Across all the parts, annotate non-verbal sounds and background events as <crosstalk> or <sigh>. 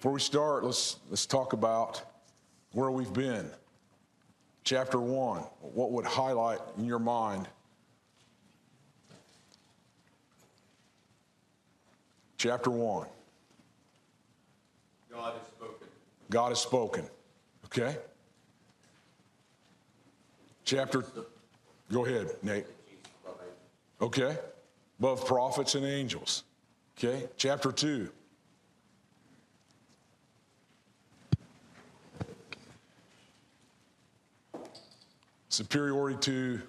Before we start, let's, let's talk about where we've been. Chapter 1, what would highlight in your mind? Chapter 1. God has spoken. God has spoken. Okay? Chapter, go ahead, Nate. Okay? Above prophets and angels. Okay? Chapter 2. Superiority to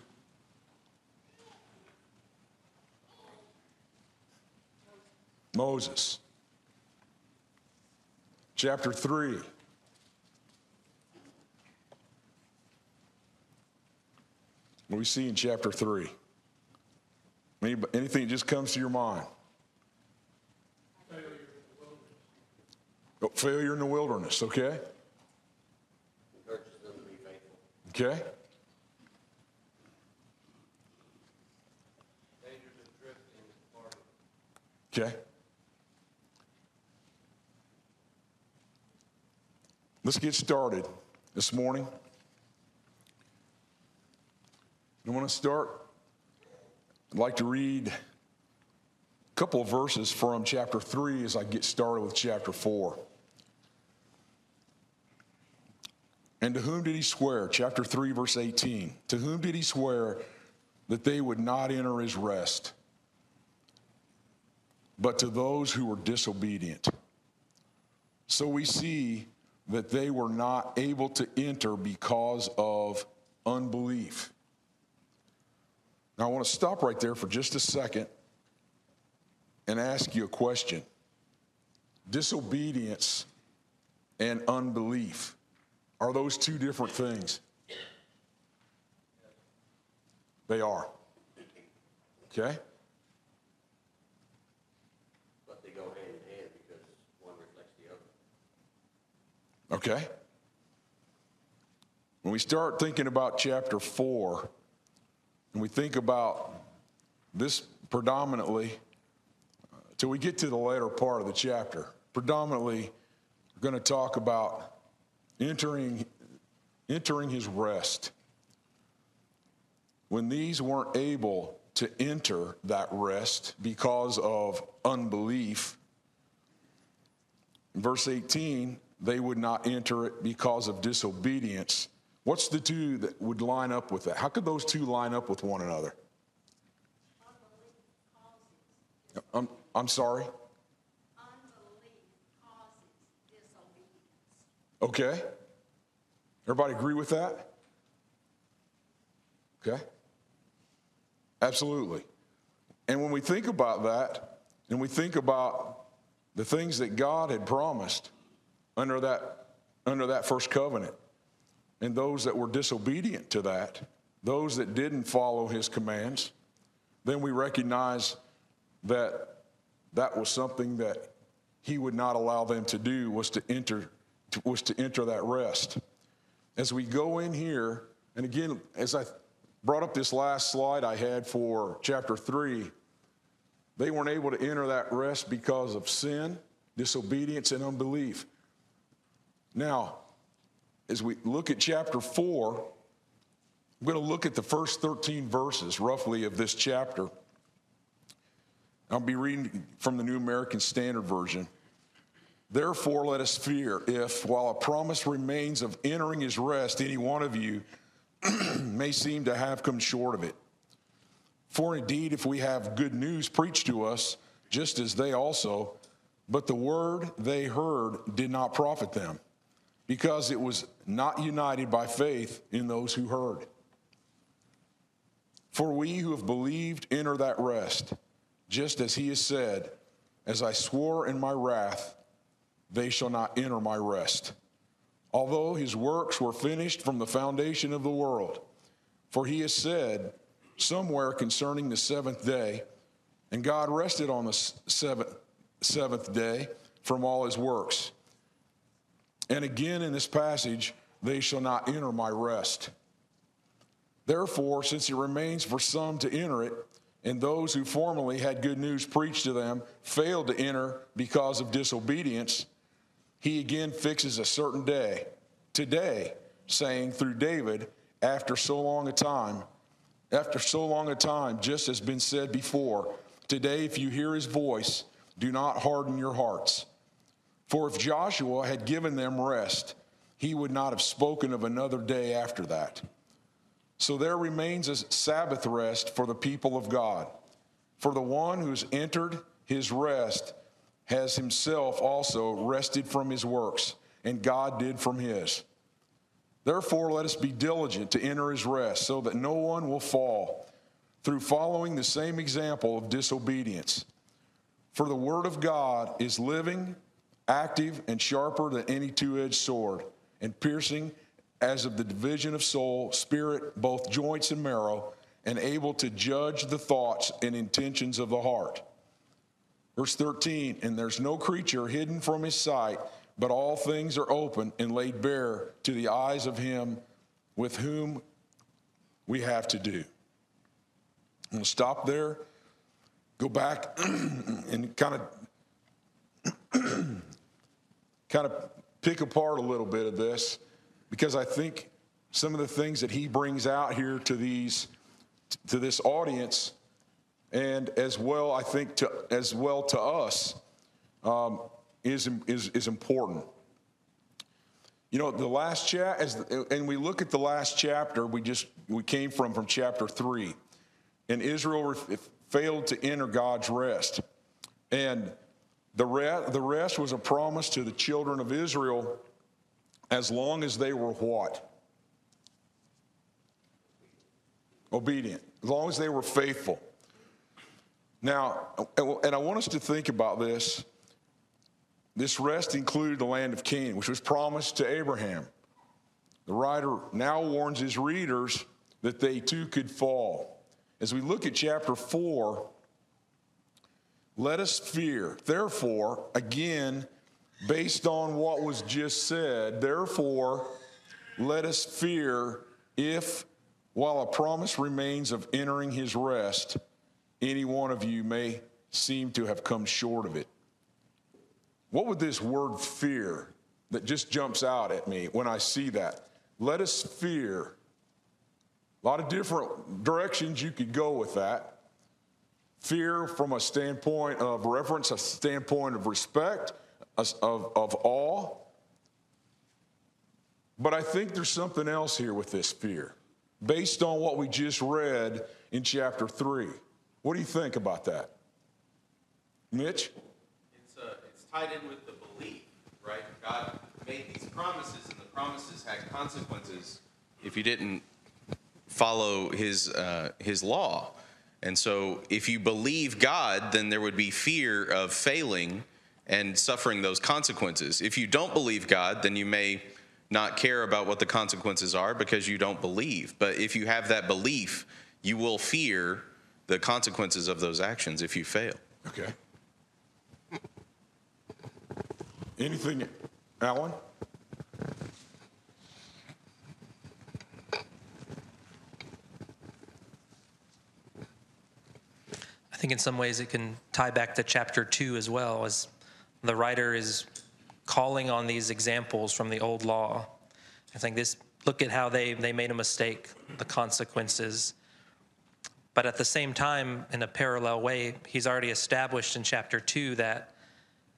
Moses. Chapter 3. What do we see in chapter 3? Anybody, anything that just comes to your mind? Oh, failure in the wilderness, okay? Encourages them to be faithful. Okay? Dangers of drifting apart. Okay. Let's get started this morning. I want to start. I'd like to read a couple of verses from chapter 3 as I get started with chapter 4. And to whom did he swear? Chapter 3, verse 18. To whom did he swear that they would not enter his rest? But to those who were disobedient. So we see that they were not able to enter because of unbelief. Now, I want to stop right there for just a second and ask you a question Disobedience and unbelief, are those two different things? They are. Okay? But they go hand in hand because one reflects the other. Okay? When we start thinking about chapter 4, and we think about this predominantly, uh, till we get to the later part of the chapter, predominantly, we're going to talk about entering, entering his rest. When these weren't able to enter that rest because of unbelief, in verse 18, they would not enter it because of disobedience. What's the two that would line up with that? How could those two line up with one another? I'm, I'm sorry? Okay. Everybody agree with that? Okay. Absolutely. And when we think about that, and we think about the things that God had promised under that, under that first covenant, and those that were disobedient to that, those that didn't follow his commands, then we recognize that that was something that he would not allow them to do was to enter was to enter that rest. As we go in here, and again, as I brought up this last slide I had for chapter 3, they weren't able to enter that rest because of sin, disobedience, and unbelief. Now, as we look at chapter 4, I'm going to look at the first 13 verses, roughly, of this chapter. I'll be reading from the New American Standard Version. Therefore, let us fear if, while a promise remains of entering his rest, any one of you <clears throat> may seem to have come short of it. For indeed, if we have good news preached to us, just as they also, but the word they heard did not profit them, because it was not united by faith in those who heard. For we who have believed enter that rest, just as he has said, As I swore in my wrath, they shall not enter my rest. Although his works were finished from the foundation of the world. For he has said somewhere concerning the seventh day, and God rested on the seventh, seventh day from all his works. And again in this passage, they shall not enter my rest. Therefore, since it remains for some to enter it, and those who formerly had good news preached to them failed to enter because of disobedience, he again fixes a certain day, today, saying through David, after so long a time, after so long a time, just as been said before, today, if you hear his voice, do not harden your hearts. For if Joshua had given them rest, he would not have spoken of another day after that. So there remains a Sabbath rest for the people of God. For the one who's entered his rest has himself also rested from his works, and God did from his. Therefore, let us be diligent to enter his rest, so that no one will fall through following the same example of disobedience. For the word of God is living, active, and sharper than any two edged sword, and piercing as of the division of soul, spirit, both joints and marrow, and able to judge the thoughts and intentions of the heart. Verse 13, and there's no creature hidden from his sight, but all things are open and laid bare to the eyes of him with whom we have to do. I'm going to stop there, go back <clears throat> and kind of <clears throat> kind of pick apart a little bit of this because I think some of the things that he brings out here to these to this audience and as well I think to as well to us um, is, is is important. You know, the last chapter, as and we look at the last chapter we just we came from from chapter three, and Israel failed to enter God's rest, and the rest, was a promise to the children of Israel as long as they were what? Obedient. As long as they were faithful. Now, and I want us to think about this. This rest included the land of Canaan, which was promised to Abraham. The writer now warns his readers that they too could fall. As we look at chapter 4, let us fear. Therefore, again, based on what was just said, therefore, let us fear if, while a promise remains of entering his rest, any one of you may seem to have come short of it. What would this word fear that just jumps out at me when I see that? Let us fear. A lot of different directions you could go with that. Fear from a standpoint of reverence, a standpoint of respect, of, of awe. But I think there's something else here with this fear, based on what we just read in chapter 3. What do you think about that? Mitch? It's, uh, it's tied in with the belief, right? God made these promises, and the promises had consequences if you didn't follow his, uh, his law. And so, if you believe God, then there would be fear of failing and suffering those consequences. If you don't believe God, then you may not care about what the consequences are because you don't believe. But if you have that belief, you will fear the consequences of those actions if you fail. Okay. Anything, Alan? Think in some ways it can tie back to chapter two as well, as the writer is calling on these examples from the old law. I think this look at how they, they made a mistake, the consequences. But at the same time, in a parallel way, he's already established in chapter two that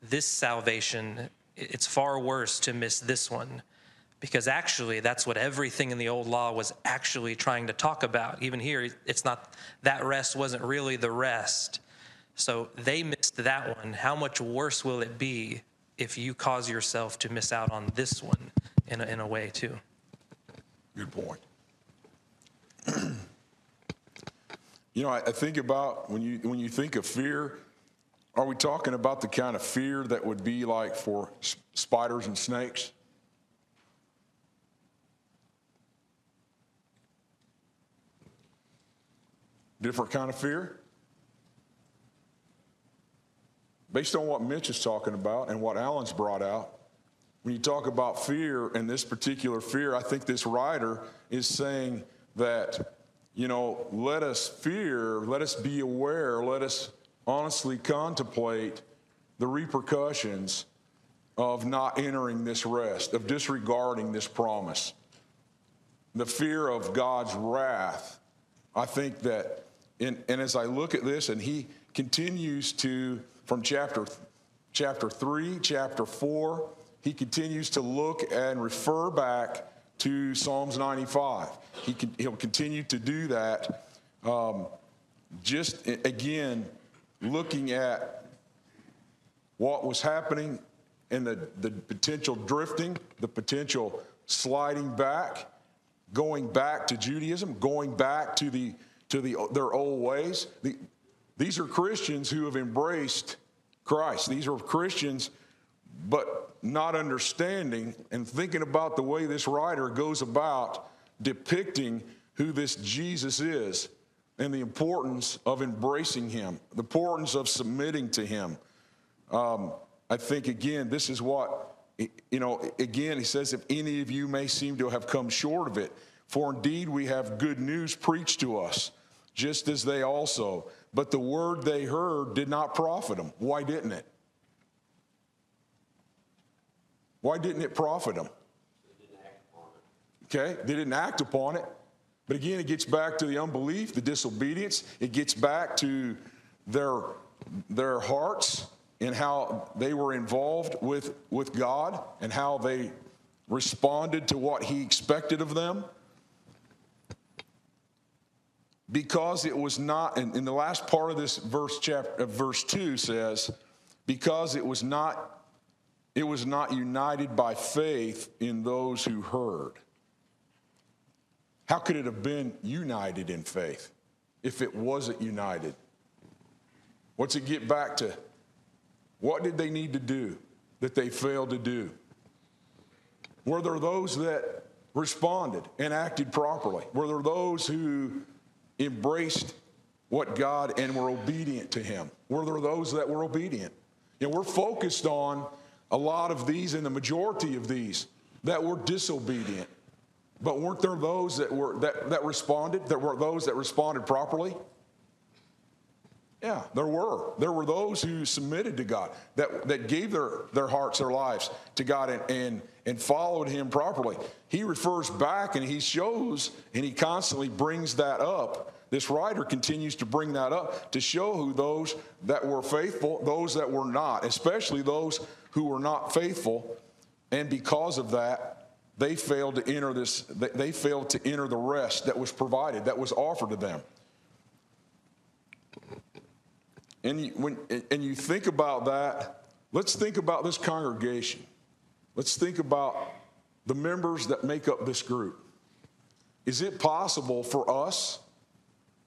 this salvation, it's far worse to miss this one because actually that's what everything in the old law was actually trying to talk about. Even here it's not that rest wasn't really the rest. So they missed that one. How much worse will it be if you cause yourself to miss out on this one in a, in a way too? Good point. <clears throat> You know I, I think about when you when you think of fear are we talking about the kind of fear that would be like for spiders and snakes Different kind of fear? Based on what Mitch is talking about and what Alan's brought out, when you talk about fear and this particular fear, I think this writer is saying that, you know, let us fear, let us be aware, let us honestly contemplate the repercussions of not entering this rest, of disregarding this promise. The fear of God's wrath. I think that, in, and as I look at this, and he continues to, from chapter, chapter 3, chapter 4, he continues to look and refer back to Psalms 95. He can, he'll continue to do that. Um, just again, looking at what was happening and the, the potential drifting, the potential sliding back, going back to Judaism, going back to, the, to the, their old ways. The, these are Christians who have embraced Christ. These are Christians, but not understanding and thinking about the way this writer goes about depicting who this Jesus is and the importance of embracing him, the importance of submitting to him. Um, I think, again, this is what, you know, again, he says, if any of you may seem to have come short of it, for indeed we have good news preached to us, just as they also. But the word they heard did not profit them. Why didn't it? Why didn't it profit them? Okay, they didn't act upon it. But again, it gets back to the unbelief, the disobedience. It gets back to their, their hearts and how they were involved with, with God and how they responded to what He expected of them. Because it was not, in, in the last part of this verse, chapter, uh, verse 2 says, because it was not, it was not united by faith in those who heard. How could it have been united in faith if it wasn't united? What's it get back to? What did they need to do that they failed to do? Were there those that responded and acted properly? Were there those who embraced what God and were obedient to Him? Were there those that were obedient? You know, we're focused on a lot of these and the majority of these that were disobedient. But weren't there those that were that, that responded? There were those that responded properly? Yeah, there were. There were those who submitted to God, that, that gave their, their hearts, their lives to God and, and, and followed Him properly. He refers back and he shows and he constantly brings that up. This writer continues to bring that up to show who those that were faithful, those that were not, especially those who were not faithful. And because of that, they failed to enter this, they failed to enter the rest that was provided, that was offered to them. And you, when, and you think about that, let's think about this congregation. Let's think about the members that make up this group. Is it possible for us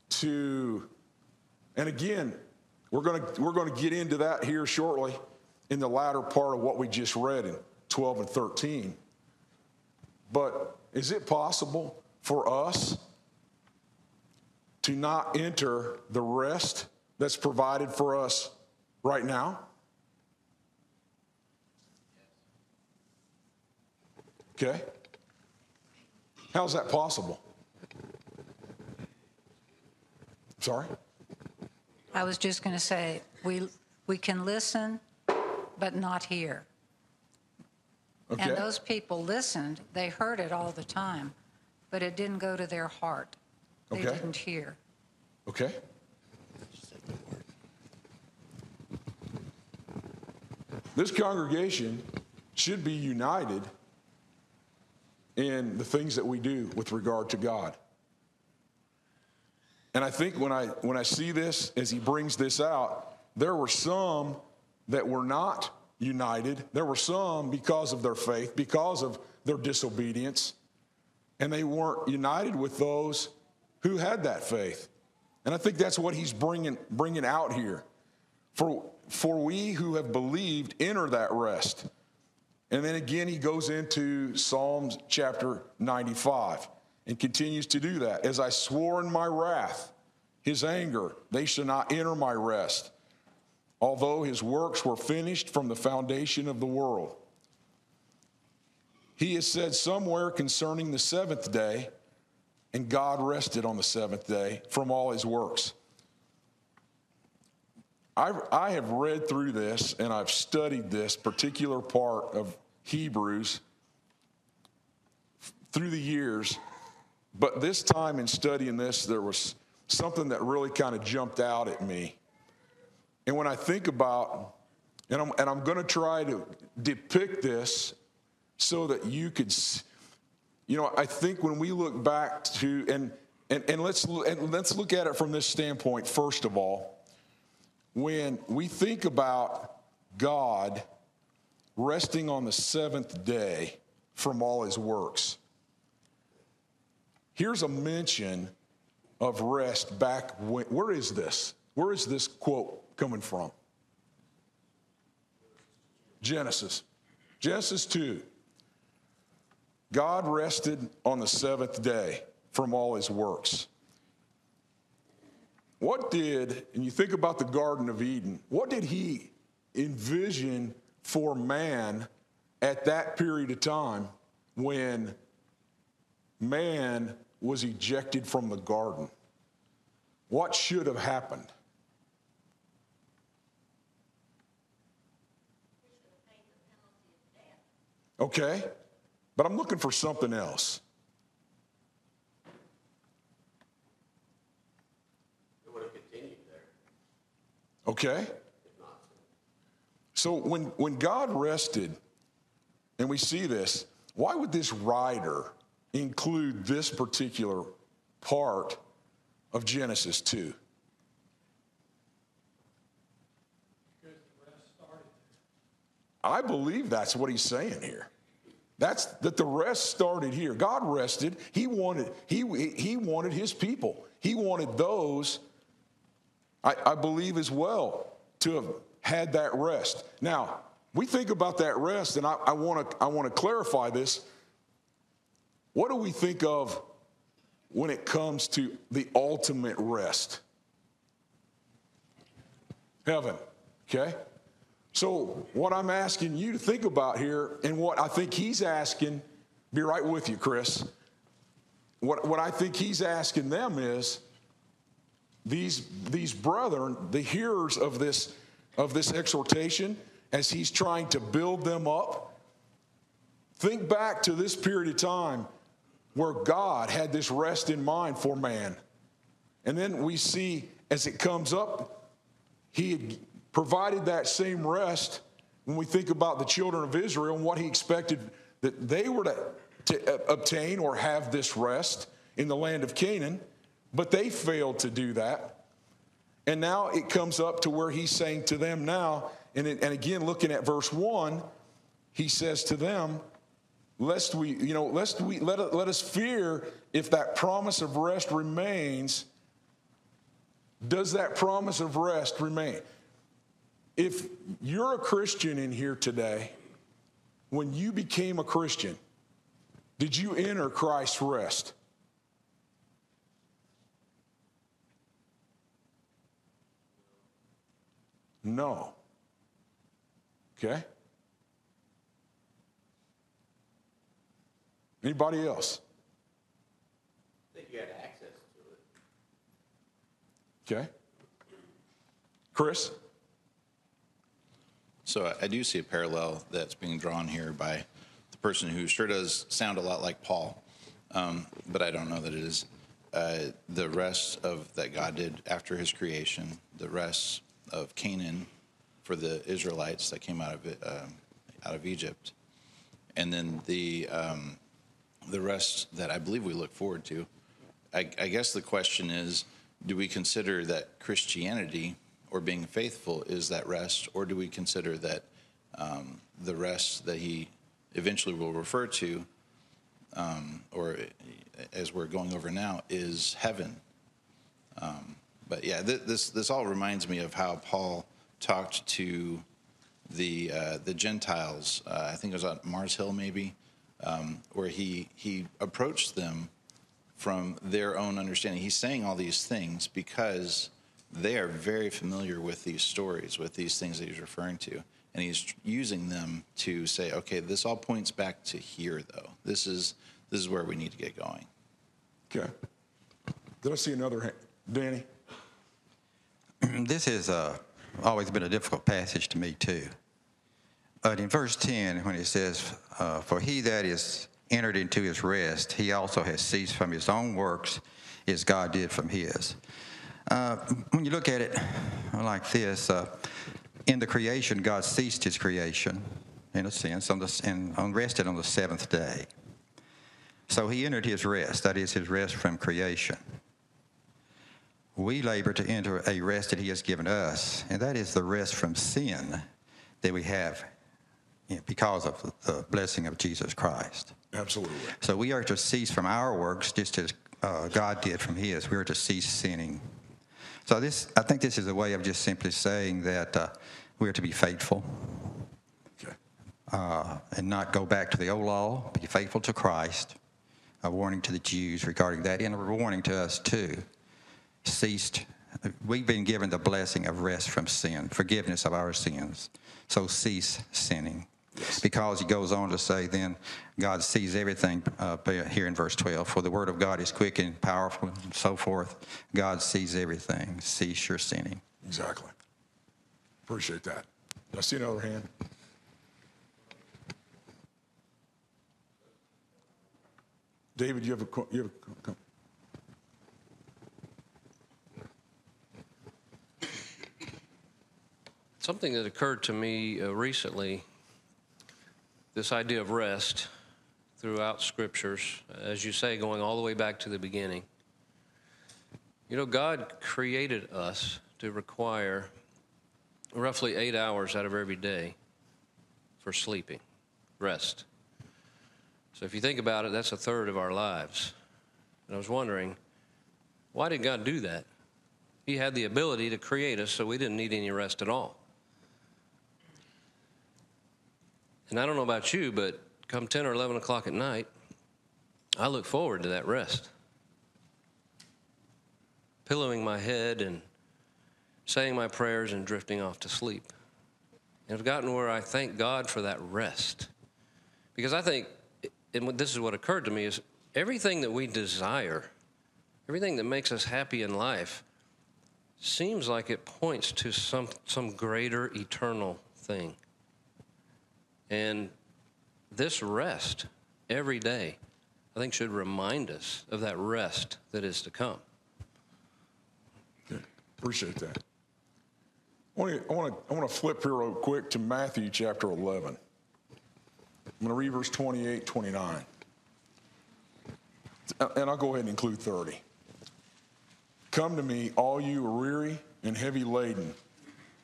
to, and again, we're going to, we're going to get into that here shortly in the latter part of what we just read in 12 and 13. But is it possible for us to not enter the rest that's provided for us right now? Okay. How's that possible? Sorry? I was just going to say, we, we can listen, but not hear. Okay. And those people listened, they heard it all the time, but it didn't go to their heart. They Okay. didn't hear. Okay. This congregation should be united in the things that we do with regard to God. And I think when I when I see this as he brings this out, there were some that were not united. There were some because of their faith, because of their disobedience, and they weren't united with those who had that faith. And I think that's what he's bringing, bringing out here. For, for we who have believed enter that rest. And then again, he goes into Psalms chapter 95 and continues to do that. As I swore in my wrath, his anger, they shall not enter my rest, although his works were finished from the foundation of the world. He has said somewhere concerning the seventh day, and God rested on the seventh day from all his works. I, I have read through this and I've studied this particular part of Hebrews through the years, but this time in studying this, there was something that really kind of jumped out at me. And when I think about, and I'm, and I'm going to try to depict this so that you could, you know, I think when we look back to, and, and, and, let's, and let's look at it from this standpoint, first of all when we think about God resting on the seventh day from all his works, here's a mention of rest back when, where is this? Where is this quote coming from? Genesis. Genesis 2. God rested on the seventh day from all his works. What did, and you think about the Garden of Eden, what did he envision for man at that period of time when man was ejected from the garden? What should have happened? Okay, but I'm looking for something else. It would have continued there. Okay? So when, when God rested, and we see this, why would this writer include this particular part of Genesis 2? I believe that's what he's saying here. That's that the rest started here. God rested. He wanted he he wanted his people. He wanted those I, I believe as well to have had that rest. Now, we think about that rest, and I want to I want to clarify this. What do we think of when it comes to the ultimate rest? Heaven. Okay? So, what I'm asking you to think about here, and what I think he's asking, be right with you, Chris. What, what I think he's asking them is these, these brethren, the hearers of this, of this exhortation, as he's trying to build them up, think back to this period of time where God had this rest in mind for man. And then we see as it comes up, he had provided that same rest when we think about the children of Israel and what he expected that they were to, to obtain or have this rest in the land of Canaan, but they failed to do that. And now it comes up to where he's saying to them now, and, it, and again, looking at verse 1, he says to them, lest we, you know, lest we, let, let us fear if that promise of rest remains. Does that promise of rest remain? If you're a Christian in here today, when you became a Christian, did you enter Christ's rest? No. Okay? Anybody else? I think you had access to it. Okay? Chris? So I- I do see a parallel that's being drawn here by the person who sure does sound a lot like Paul, um, but I don't know that it is. Uh, the rest of that God did after His creation, the rest of Canaan for the Israelites that came out of um out of Egypt, and then the um, the rest that I believe we look forward to. I, I guess the question is, do we consider that Christianity or being faithful is that rest, or do we consider that um, the rest that he eventually will refer to, um, or as we're going over now, is heaven? Um, but yeah, th- this this all reminds me of how Paul talked to the uh, the Gentiles. Uh, I think it was on Mars Hill, maybe, um, where he he approached them from their own understanding. He's saying all these things because they are very familiar with these stories, with these things that he's referring to. And he's using them to say, okay, this all points back to here, though. This is, this is where we need to get going. Okay. Did I see another hand? Danny? <clears throat> this has uh, always been a difficult passage to me, too. But in verse 10, when it says, uh, For he that is entered into his rest, he also has ceased from his own works as God did from his. Uh, when you look at it like this, uh, in the creation, God ceased his creation, in a sense, on the, and on- rested on the seventh day. So he entered his rest, that is, his rest from creation. We labor to enter a rest that he has given us, and that is the rest from sin that we have because of the blessing of Jesus Christ. Absolutely. So we are to cease from our works just as uh, God did from his. We are to cease sinning. So this, I think this is a way of just simply saying that uh, we are to be faithful Okay. uh, and not go back to the old law, be faithful to Christ, a warning to the Jews regarding that, and a warning to us too. Ceased, we've been given the blessing of rest from sin, forgiveness of our sins. So cease sinning. Because he goes on to say, then God sees everything uh, here in verse 12. For the word of God is quick and powerful and so forth. God sees everything. Cease your sinning. Exactly. Appreciate that. I see another hand? David, you have a, you have a, Something that occurred to me uh, recently this idea of rest throughout scriptures, as you say, going all the way back to the beginning. You know, God created us to require roughly eight hours out of every day for sleeping, rest. So if you think about it, that's a third of our lives. And I was wondering, why did God do that? He had the ability to create us so we didn't need any rest at all. And I don't know about you, but come 10 or 11 o'clock at night, I look forward to that rest. Pillowing my head and saying my prayers and drifting off to sleep. And I've gotten where I thank God for that rest. Because I think, and this is what occurred to me, is everything that we desire, everything that makes us happy in life, seems like it points to some, some greater eternal thing. And this rest every day, I think, should remind us of that rest that is to come. Good. Appreciate that. I want to, I want to, I want to flip here real quick to Matthew chapter 11. I'm going to read verse 28, 29. And I'll go ahead and include 30. Come to me, all you weary and heavy laden,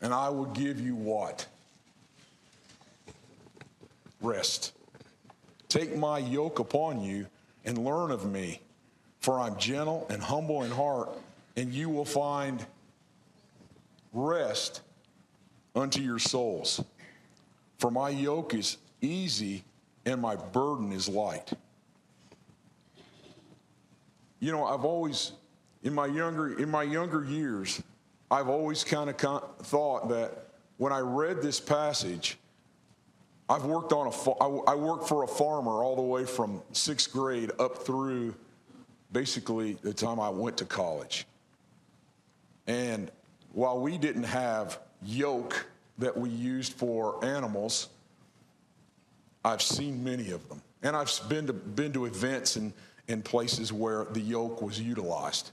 and I will give you what? Rest. Take my yoke upon you and learn of me, for I'm gentle and humble in heart, and you will find rest unto your souls. For my yoke is easy and my burden is light. You know, I've always, in my younger, in my younger years, I've always kind of thought that when I read this passage, I've worked on a, I worked for a farmer all the way from sixth grade up through basically the time I went to college. And while we didn't have yoke that we used for animals, I've seen many of them. And I've been to, been to events and, and places where the yoke was utilized.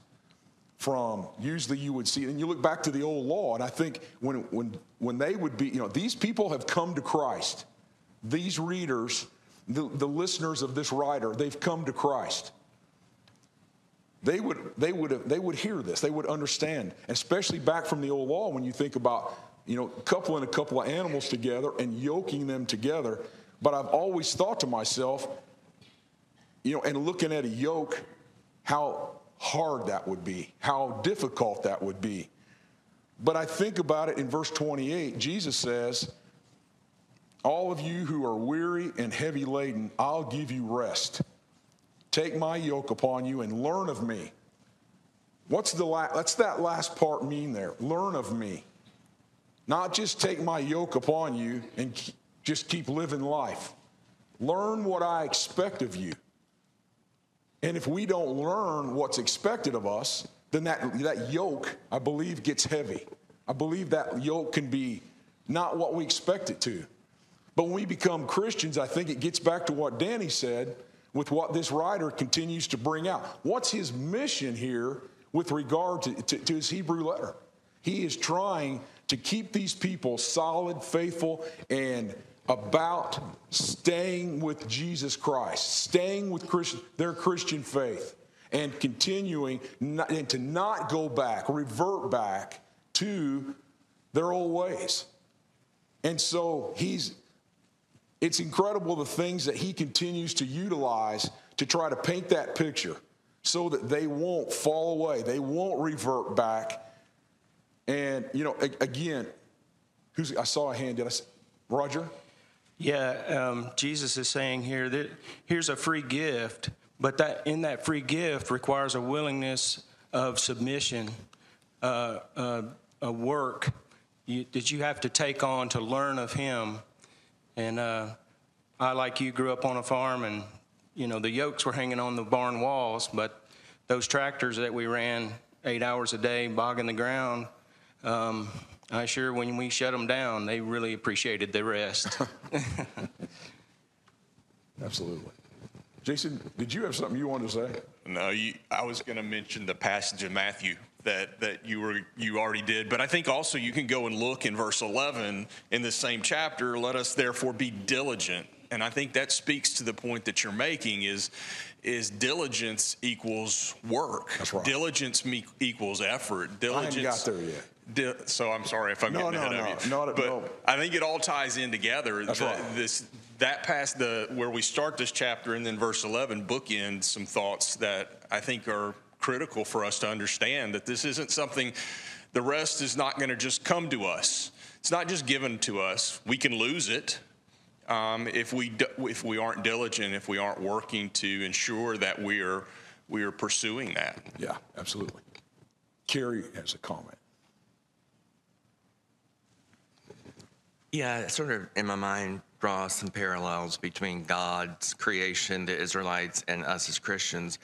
From usually you would see, and you look back to the old law, and I think when, when, when they would be, you know, these people have come to Christ. These readers, the, the listeners of this writer, they've come to Christ. They would they would they would hear this. They would understand especially back from the old law when you think about you know coupling a couple of animals together and yoking them together. But i've always thought to myself you know and looking at a yoke how hard that would be how difficult that would be. But i think about it in verse 28 jesus says all of you who are weary and heavy laden i'll give you rest Take my yoke upon you and learn of me. What's the la- what's that last part mean there? Learn of me. Not just take my yoke upon you and just keep living life. Learn what I expect of you. And if we don't learn what's expected of us, then that, that yoke, I believe, gets heavy. I believe that yoke can be not what we expect it to. But when we become Christians, I think it gets back to what Danny said with what this writer continues to bring out. What's his mission here with regard to, to, to his Hebrew letter? He is trying to keep these people solid, faithful, and about staying with Jesus Christ, staying with Christian, their Christian faith, and continuing not, and to not go back, revert back to their old ways. And so he's it's incredible the things that he continues to utilize to try to paint that picture so that they won't fall away, they won't revert back. And, you know, again, who's, I saw a hand, did I, s- Roger? Yeah, um, Jesus is saying here that here's a free gift, but that in that free gift requires a willingness of submission, uh, uh, a work that you have to take on to learn of Him. And uh, I, like you, grew up on a farm, and you know the yokes were hanging on the barn walls, but those tractors that we ran eight hours a day bogging the ground. Um, I sure, when we shut them down, they really appreciated the rest. <laughs> Absolutely. Jason, did you have something you wanted to say? No, you, I was going to mention the passage in Matthew that, that you were you already did, but I think also you can go and look in verse 11 in the same chapter. Let us therefore be diligent, and I think that speaks to the point that you're making is is diligence equals work. That's right. Diligence me, equals effort. Diligence. haven't got there yet. Di- so I'm sorry if I'm No, getting no, ahead no, of you. not at- but no. I think it all ties in together. That's The- right. This that past the where we start this chapter and then verse 11 bookends some thoughts that I think are critical for us to understand that this isn't something. The rest is not going to just come to us. It's not just given to us. We can lose it um, if we if we aren't diligent, if we aren't working to ensure that we are we are pursuing that. Yeah, absolutely. Carrie has a comment. Yeah, sort of in my mind draws some parallels between God's creation, the Israelites, and us as Christians.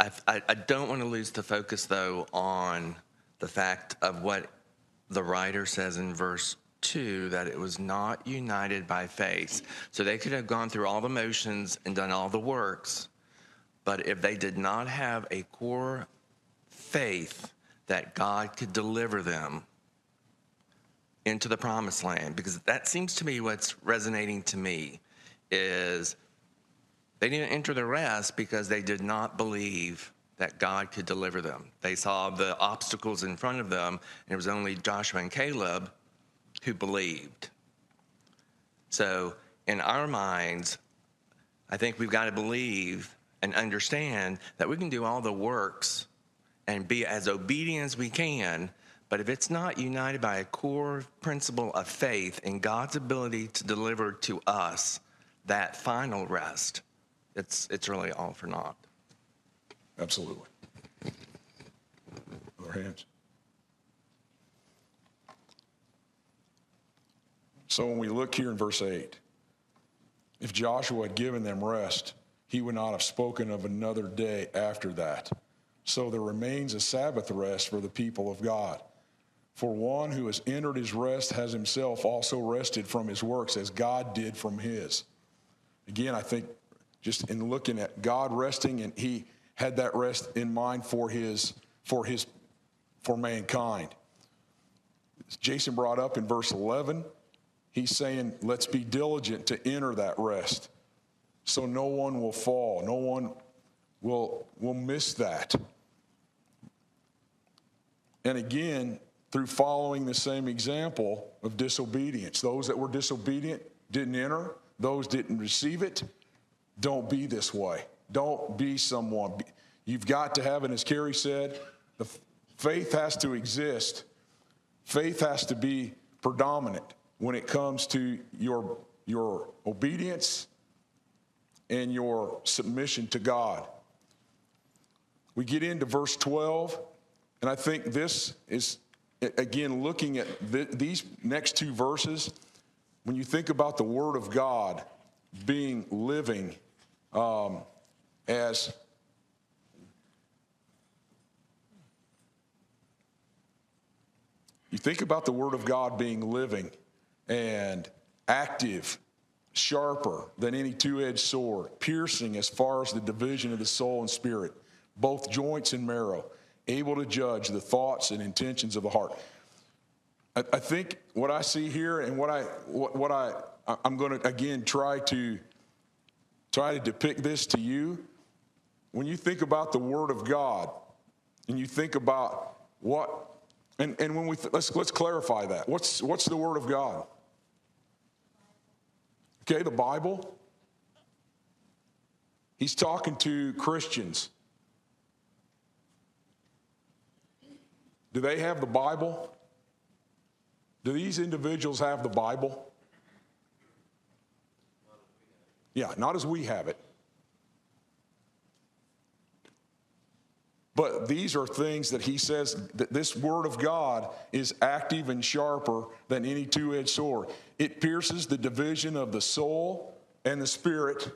I, I, don't want to lose the focus, though, on the fact of what the writer says in verse 2 that it was not united by faith. So they could have gone through all the motions and done all the works, but if they did not have a core faith that God could deliver them, into the promised land because that seems to me what's resonating to me is they didn't enter the rest because they did not believe that God could deliver them. They saw the obstacles in front of them, and it was only Joshua and Caleb who believed. So, in our minds, I think we've got to believe and understand that we can do all the works and be as obedient as we can but if it's not united by a core principle of faith in God's ability to deliver to us that final rest, it's, it's really all for naught. Absolutely. Other hands. So when we look here in verse 8, if Joshua had given them rest, he would not have spoken of another day after that. So there remains a Sabbath rest for the people of God. For one who has entered his rest has himself also rested from his works as God did from his. Again, I think just in looking at God resting, and he had that rest in mind for his for his for mankind. As Jason brought up in verse 11, he's saying, let's be diligent to enter that rest so no one will fall, no one will, will miss that. And again, through following the same example of disobedience. Those that were disobedient didn't enter, those didn't receive it. Don't be this way. Don't be someone. You've got to have, and as Carrie said, the faith has to exist. Faith has to be predominant when it comes to your, your obedience and your submission to God. We get into verse 12, and I think this is again, looking at th- these next two verses, when you think about the Word of God being living um, as You think about the Word of God being living and active, sharper than any two edged sword, piercing as far as the division of the soul and spirit, both joints and marrow, able to judge the thoughts and intentions of the heart. I, think what I see here and what I what, what I I'm going to again try to try to depict this to you. When you think about the Word of God, and you think about what and, and when we th- let's let's clarify that. What's what's the Word of God? Okay, the Bible. He's talking to Christians. Do they have the Bible? Do these individuals have the Bible? Yeah, not as we have it. But these are things that he says that this word of God is active and sharper than any two edged sword. It pierces the division of the soul and the spirit.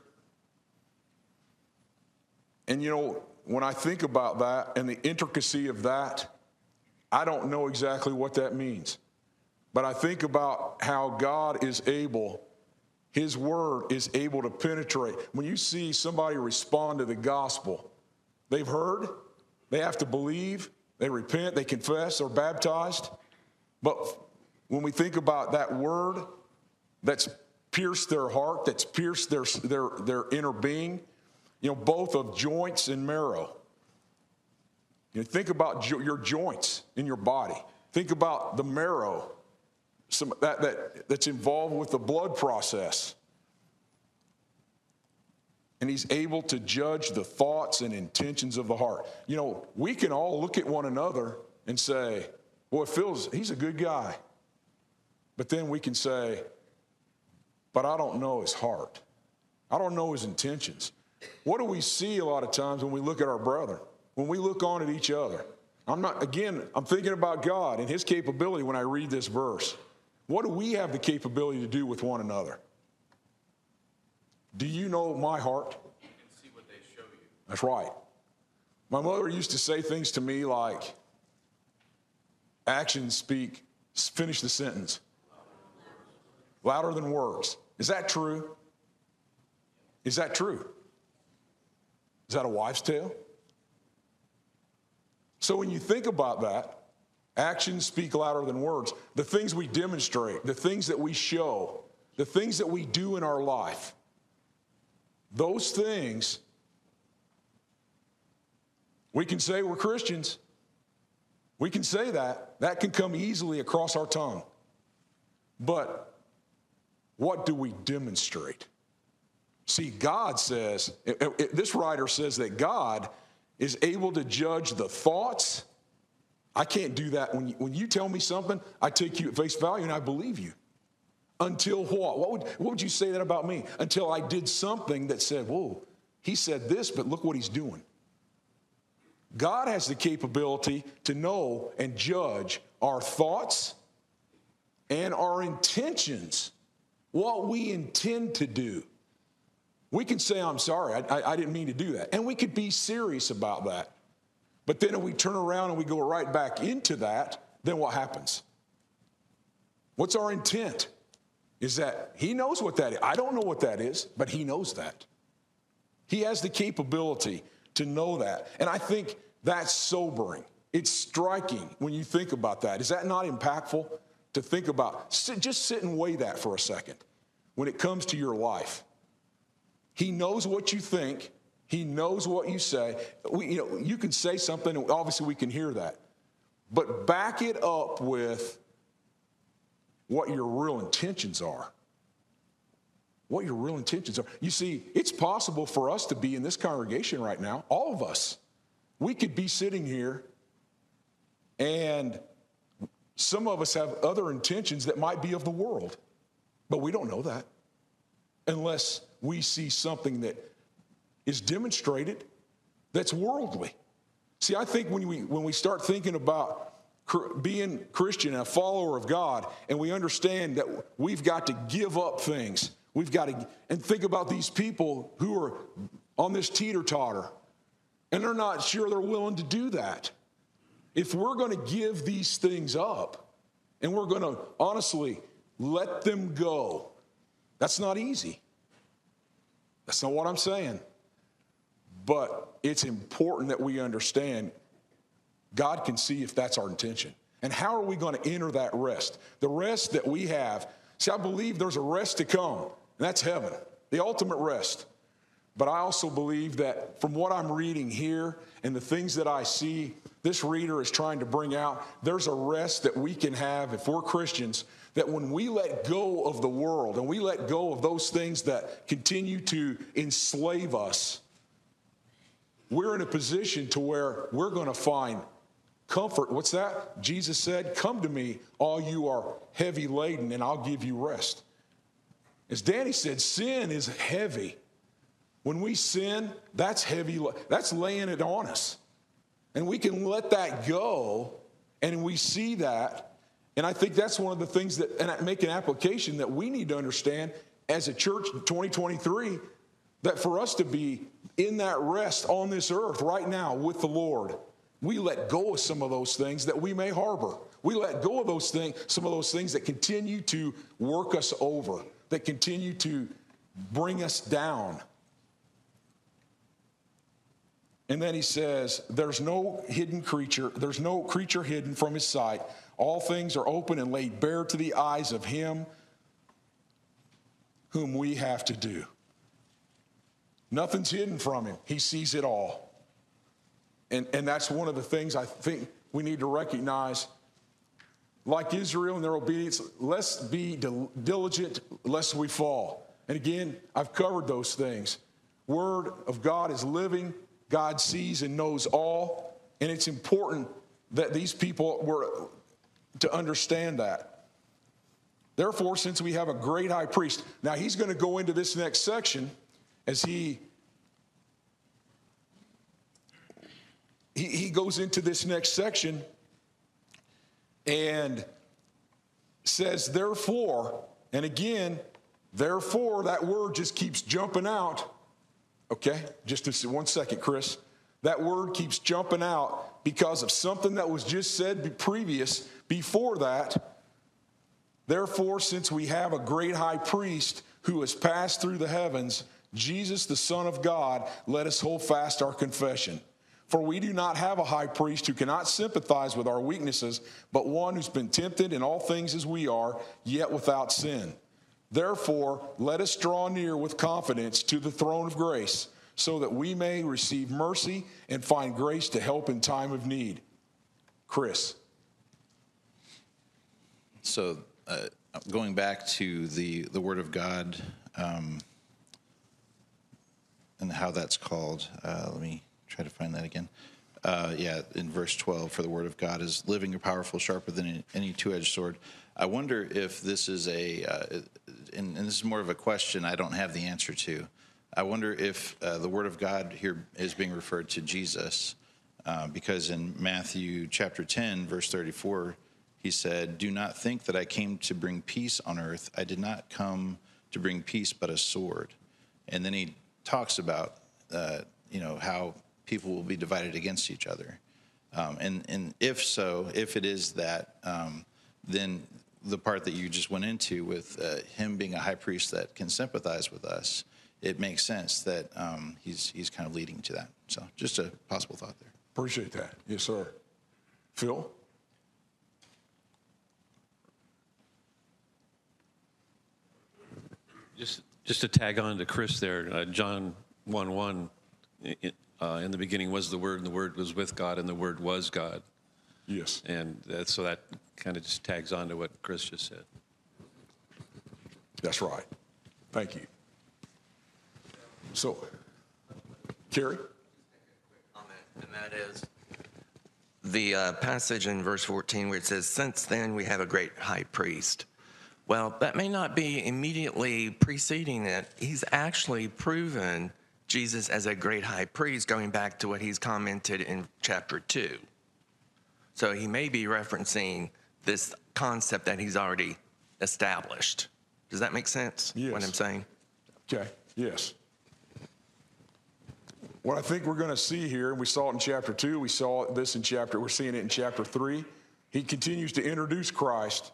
And you know, when I think about that and the intricacy of that, I don't know exactly what that means. But I think about how God is able, His word is able to penetrate. When you see somebody respond to the gospel, they've heard, they have to believe, they repent, they confess, they're baptized. But when we think about that word that's pierced their heart, that's pierced their, their, their inner being, you know, both of joints and marrow. You know, think about jo- your joints in your body. Think about the marrow, some, that, that, that's involved with the blood process. And he's able to judge the thoughts and intentions of the heart. You know, we can all look at one another and say, Boy, Phil's, he's a good guy. But then we can say, But I don't know his heart. I don't know his intentions. What do we see a lot of times when we look at our brother? When we look on at each other? I'm not, again, I'm thinking about God and his capability when I read this verse. What do we have the capability to do with one another? Do you know my heart? You can see what they show you. That's right. My mother used to say things to me like, actions speak, finish the sentence. Louder than words. Is that true? Is that true? Is that a wives' tale? So when you think about that, actions speak louder than words. The things we demonstrate, the things that we show, the things that we do in our life, those things, we can say we're Christians. We can say that. That can come easily across our tongue. But what do we demonstrate? See, God says, this writer says that God is able to judge the thoughts. I can't do that. When you, when you tell me something, I take you at face value and I believe you. Until what? What would, what would you say that about me? Until I did something that said, whoa, he said this, but look what he's doing. God has the capability to know and judge our thoughts and our intentions, what we intend to do. We can say, I'm sorry, I, I, I didn't mean to do that. And we could be serious about that. But then if we turn around and we go right back into that, then what happens? What's our intent? Is that he knows what that is. I don't know what that is, but he knows that. He has the capability to know that. And I think that's sobering. It's striking when you think about that. Is that not impactful to think about? Just sit and weigh that for a second when it comes to your life. He knows what you think. He knows what you say. We, you know, you can say something, and obviously we can hear that. But back it up with what your real intentions are. What your real intentions are. You see, it's possible for us to be in this congregation right now, all of us. We could be sitting here, and some of us have other intentions that might be of the world, but we don't know that unless we see something that is demonstrated that's worldly. See, I think when we, when we start thinking about being Christian and a follower of God, and we understand that we've got to give up things, we've got to, and think about these people who are on this teeter totter, and they're not sure they're willing to do that. If we're going to give these things up, And we're going to honestly let them go. That's not easy. That's not what I'm saying. But it's important that we understand God can see if that's our intention. And how are we going to enter that rest? The rest that we have. See, I believe there's a rest to come, and that's heaven, the ultimate rest. But I also believe that from what I'm reading here and the things that I see, this reader is trying to bring out, there's a rest that we can have if we're Christians, that when we let go of the world and we let go of those things that continue to enslave us, we're in a position to where we're going to find comfort. What's that? Jesus said, Come to me, all you are heavy laden, and I'll give you rest. As Danny said, sin is heavy. When we sin, that's heavy, that's laying it on us. And we can let that go, and we see that. And I think that's one of the things that, and make an application that we need to understand as a church in 2023 that for us to be in that rest on this earth right now with the Lord, we let go of some of those things that we may harbor. We let go of those things, some of those things that continue to work us over, that continue to bring us down. And then he says, There's no hidden creature, there's no creature hidden from his sight. All things are open and laid bare to the eyes of him whom we have to do. Nothing's hidden from him, he sees it all. And, and that's one of the things I think we need to recognize. Like Israel and their obedience, let's be diligent lest we fall. And again, I've covered those things. Word of God is living, God sees and knows all, and it's important that these people were to understand that. Therefore, since we have a great high priest, now he's going to go into this next section as he he, he goes into this next section and says, therefore, and again, therefore, that word just keeps jumping out. Okay, just one second, Chris. That word keeps jumping out because of something that was just said previous before that. Therefore, since we have a great high priest who has passed through the heavens, Jesus, the Son of God, let us hold fast our confession. For we do not have a high priest who cannot sympathize with our weaknesses, but one who's been tempted in all things as we are, yet without sin. Therefore, let us draw near with confidence to the throne of grace, so that we may receive mercy and find grace to help in time of need. Chris. So, uh, going back to the, the Word of God um, and how that's called, uh, let me try to find that again. Uh, yeah, in verse 12, for the word of God is living and powerful, sharper than any two edged sword. I wonder if this is a, uh, and, and, this is more of a question I don't have the answer to. I wonder if uh, the word of God here is being referred to Jesus, uh, because in Matthew chapter 10, verse 34, he said, Do not think that I came to bring peace on earth. I did not come to bring peace, but a sword. And then he talks about, uh, you know, how people will be divided against each other. Um, and, and if so, if it is that, um, then the part that you just went into with uh, him being a high priest that can sympathize with us, it makes sense that um, he's, he's kind of leading to that. So just a possible thought there. Appreciate that. Yes, sir. Phil? Just, just to tag on to Chris there, uh, John 1 1, uh, in the beginning was the Word, and the Word was with God, and the Word was God. Yes. And that, so that kind of just tags on to what Chris just said. That's right. Thank you. So, Kerry? And that is the uh, passage in verse 14 where it says, Since then we have a great high priest. Well, that may not be immediately preceding it. He's actually proven Jesus as a great high priest, going back to what he's commented in chapter 2. So he may be referencing this concept that he's already established. Does that make sense? Yes. What I'm saying? Okay, yes. What I think we're going to see here, and we saw it in chapter 2, we saw this in chapter, we're seeing it in chapter 3. he continues to introduce Christ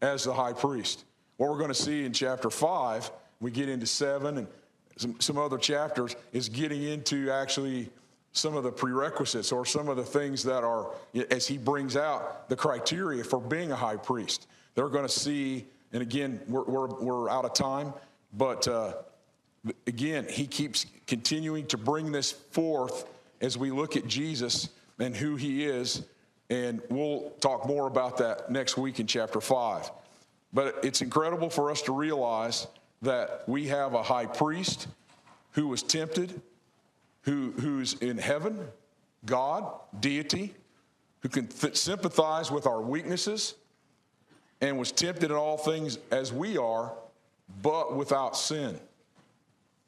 as the high priest. What we're going to see in chapter five, we get into seven and some, some other chapters, is getting into actually some of the prerequisites or some of the things that are, as he brings out the criteria for being a high priest. They're going to see, and again, we're, we're, we're out of time, but uh, again, he keeps continuing to bring this forth as we look at Jesus and who he is. And we'll talk more about that next week in chapter five. But it's incredible for us to realize that we have a high priest who was tempted, who, who's in heaven, God, deity, who can th- sympathize with our weaknesses and was tempted in all things as we are, but without sin.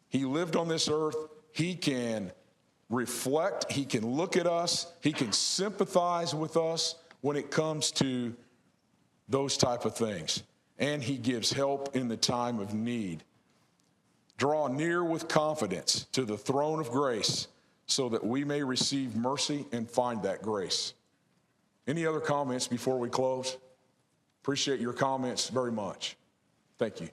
He lived on this earth. He can reflect, he can look at us, he can sympathize with us when it comes to those type of things. And he gives help in the time of need. Draw near with confidence to the throne of grace so that we may receive mercy and find that grace. Any other comments before we close? Appreciate your comments very much. Thank you.